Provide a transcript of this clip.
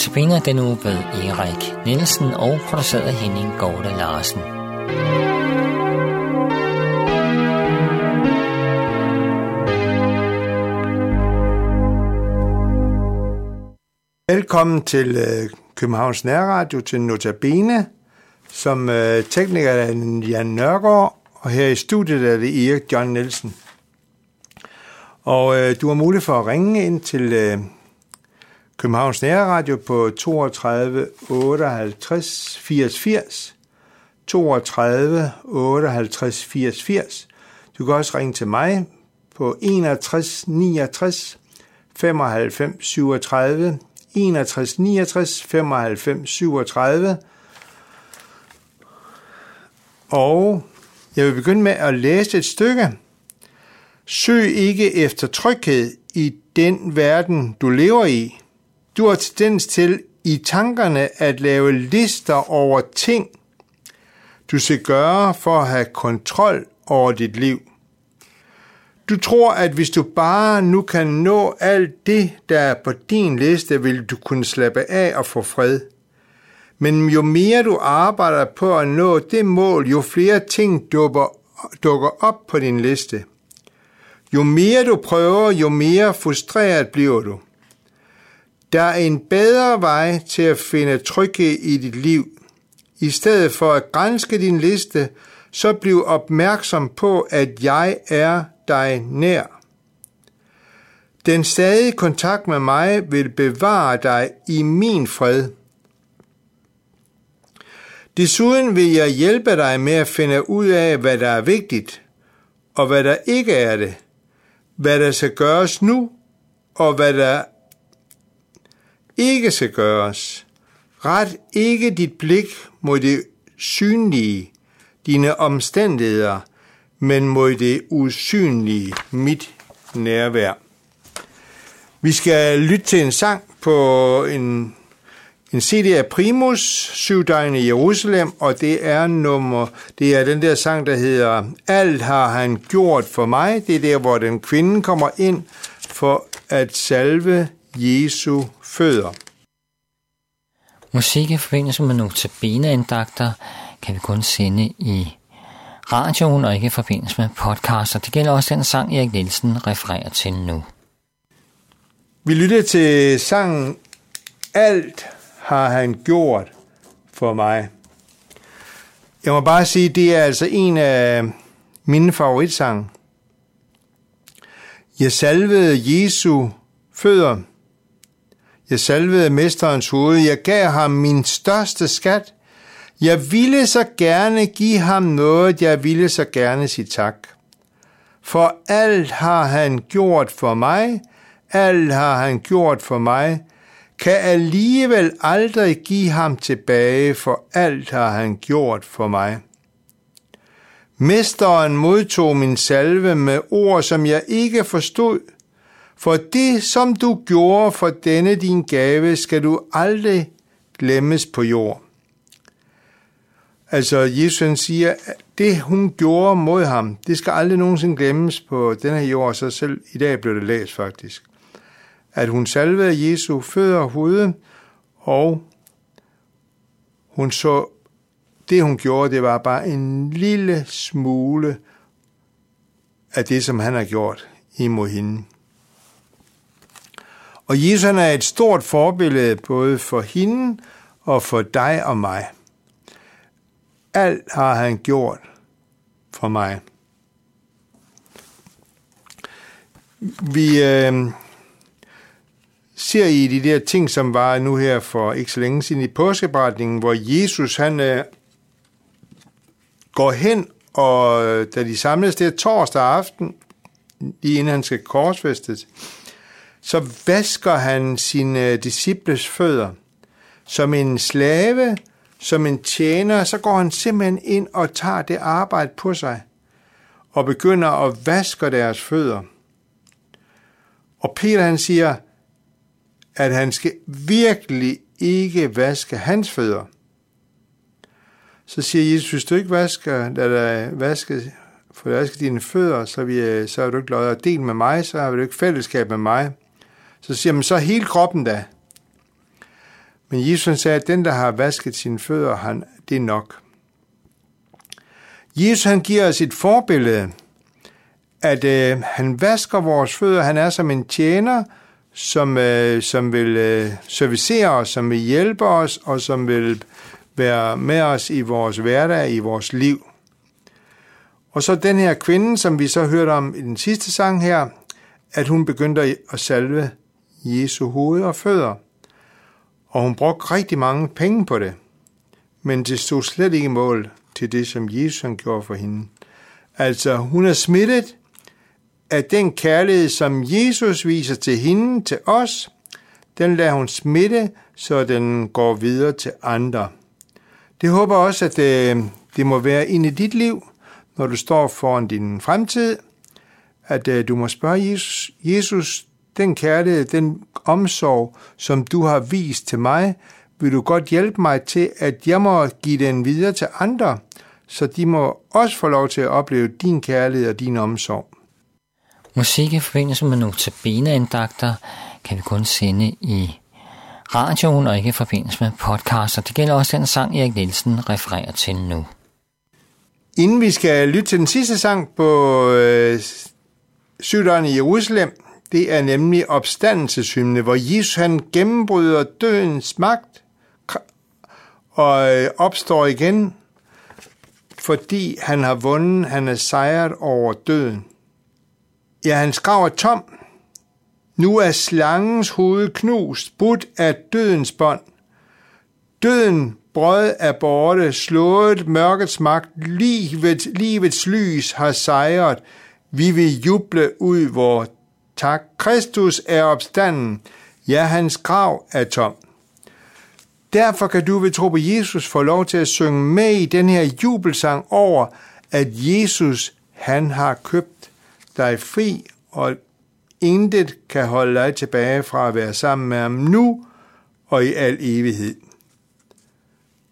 Notabene den uge ved Erik Nielsen og produceret af Henning Gorte Larsen. Velkommen til øh, Københavns Nærradio til Notabene, som øh, tekniker er Jan Nørgaard, og her i studiet er det Erik John Nielsen. Og øh, du har mulighed for at ringe ind til øh, Københavns Nærradio på 32 58 80 80. 32 58 80 80. Du kan også ringe til mig på 61 69 95 37 61 69 95 37. Og jeg vil begynde med at læse et stykke. Søg ikke efter tryghed i den verden, du lever i. Du har tendens til i tankerne at lave lister over ting, du skal gøre for at have kontrol over dit liv. Du tror, at hvis du bare nu kan nå alt det, der er på din liste, vil du kunne slappe af og få fred. Men jo mere du arbejder på at nå det mål, jo flere ting dukker, dukker op på din liste. Jo mere du prøver, jo mere frustreret bliver du. Der er en bedre vej til at finde tryghed i dit liv. I stedet for at grænske din liste, så bliv opmærksom på, at jeg er dig nær. Den stadige kontakt med mig vil bevare dig i min fred. Desuden vil jeg hjælpe dig med at finde ud af, hvad der er vigtigt, og hvad der ikke er det, hvad der skal gøres nu, og hvad der ikke skal gøres. Ret ikke dit blik mod det synlige, dine omstændigheder, men mod det usynlige, mit nærvær. Vi skal lytte til en sang på en, en CD af Primus, Syv døgn i Jerusalem, og det er nummer, det er den der sang, der hedder Alt har han gjort for mig. Det er der, hvor den kvinde kommer ind for at salve Jesu fødder. Musik i forbindelse med notabeneandagter kan vi kun sende i radioen og ikke i forbindelse med podcaster. Det gælder også den sang, Erik Nielsen refererer til nu. Vi lytter til sangen Alt har han gjort for mig. Jeg må bare sige, det er altså en af mine favoritsange. Jeg salvede Jesu fødder. Jeg salvede mesterens hoved. Jeg gav ham min største skat. Jeg ville så gerne give ham noget, jeg ville så gerne sige tak. For alt har han gjort for mig, alt har han gjort for mig, kan alligevel aldrig give ham tilbage, for alt har han gjort for mig. Mesteren modtog min salve med ord, som jeg ikke forstod, for det, som du gjorde for denne din gave, skal du aldrig glemmes på jord. Altså, Jesus siger, at det hun gjorde mod ham, det skal aldrig nogensinde glemmes på den her jord, så selv i dag blev det læst faktisk. At hun salvede Jesu fødder og hoved, og hun så, det hun gjorde, det var bare en lille smule af det, som han har gjort imod hende. Og Jesus han er et stort forbillede både for hende og for dig og mig. Alt har han gjort for mig. Vi øh, ser i de der ting, som var nu her for ikke så længe siden i påskeberetningen, hvor Jesus han øh, går hen, og øh, da de samles der torsdag aften, lige inden han skal korsfæstes, så vasker han sine øh, disciples fødder. Som en slave, som en tjener, så går han simpelthen ind og tager det arbejde på sig og begynder at vaske deres fødder. Og Peter han siger, at han skal virkelig ikke vaske hans fødder. Så siger Jesus, hvis du ikke vasker, lad dig vaske, for vaske dine fødder, så, vi, øh, så er du ikke løjet del med mig, så har du ikke fællesskab med mig. Så siger man, så hele kroppen da. Men Jesus sagde, at den, der har vasket sine fødder, han, det er nok. Jesus han giver os et forbillede, at øh, han vasker vores fødder. Han er som en tjener, som, øh, som vil øh, servicere os, som vil hjælpe os, og som vil være med os i vores hverdag, i vores liv. Og så den her kvinde, som vi så hørte om i den sidste sang her, at hun begyndte at salve Jesu hoved og fødder. Og hun brugte rigtig mange penge på det. Men det stod slet ikke mål til det, som Jesus han gjorde for hende. Altså, hun er smittet af den kærlighed, som Jesus viser til hende, til os. Den lader hun smitte, så den går videre til andre. Det håber også, at det, det må være ind i dit liv, når du står foran din fremtid, at øh, du må spørge Jesus, Jesus, den kærlighed, den omsorg, som du har vist til mig, vil du godt hjælpe mig til, at jeg må give den videre til andre, så de må også få lov til at opleve din kærlighed og din omsorg. Musik i forbindelse med notabeneandagter kan vi kun sende i radioen og ikke i forbindelse med podcaster. Det gælder også den sang, Erik Nielsen refererer til nu. Inden vi skal lytte til den sidste sang på øh, sygdommen i Jerusalem, det er nemlig opstandelseshymne, hvor Jesus han gennembryder dødens magt og øh, opstår igen, fordi han har vundet, han er sejret over døden. Ja, hans grav er tom. Nu er slangens hoved knust, budt af dødens bånd. Døden brød er borte, slået mørkets magt, livet, livets lys har sejret. Vi vil juble ud hvor tak. Kristus er opstanden. Ja, hans grav er tom. Derfor kan du ved tro på Jesus få lov til at synge med i den her jubelsang over, at Jesus, han har købt dig fri, og intet kan holde dig tilbage fra at være sammen med ham nu og i al evighed.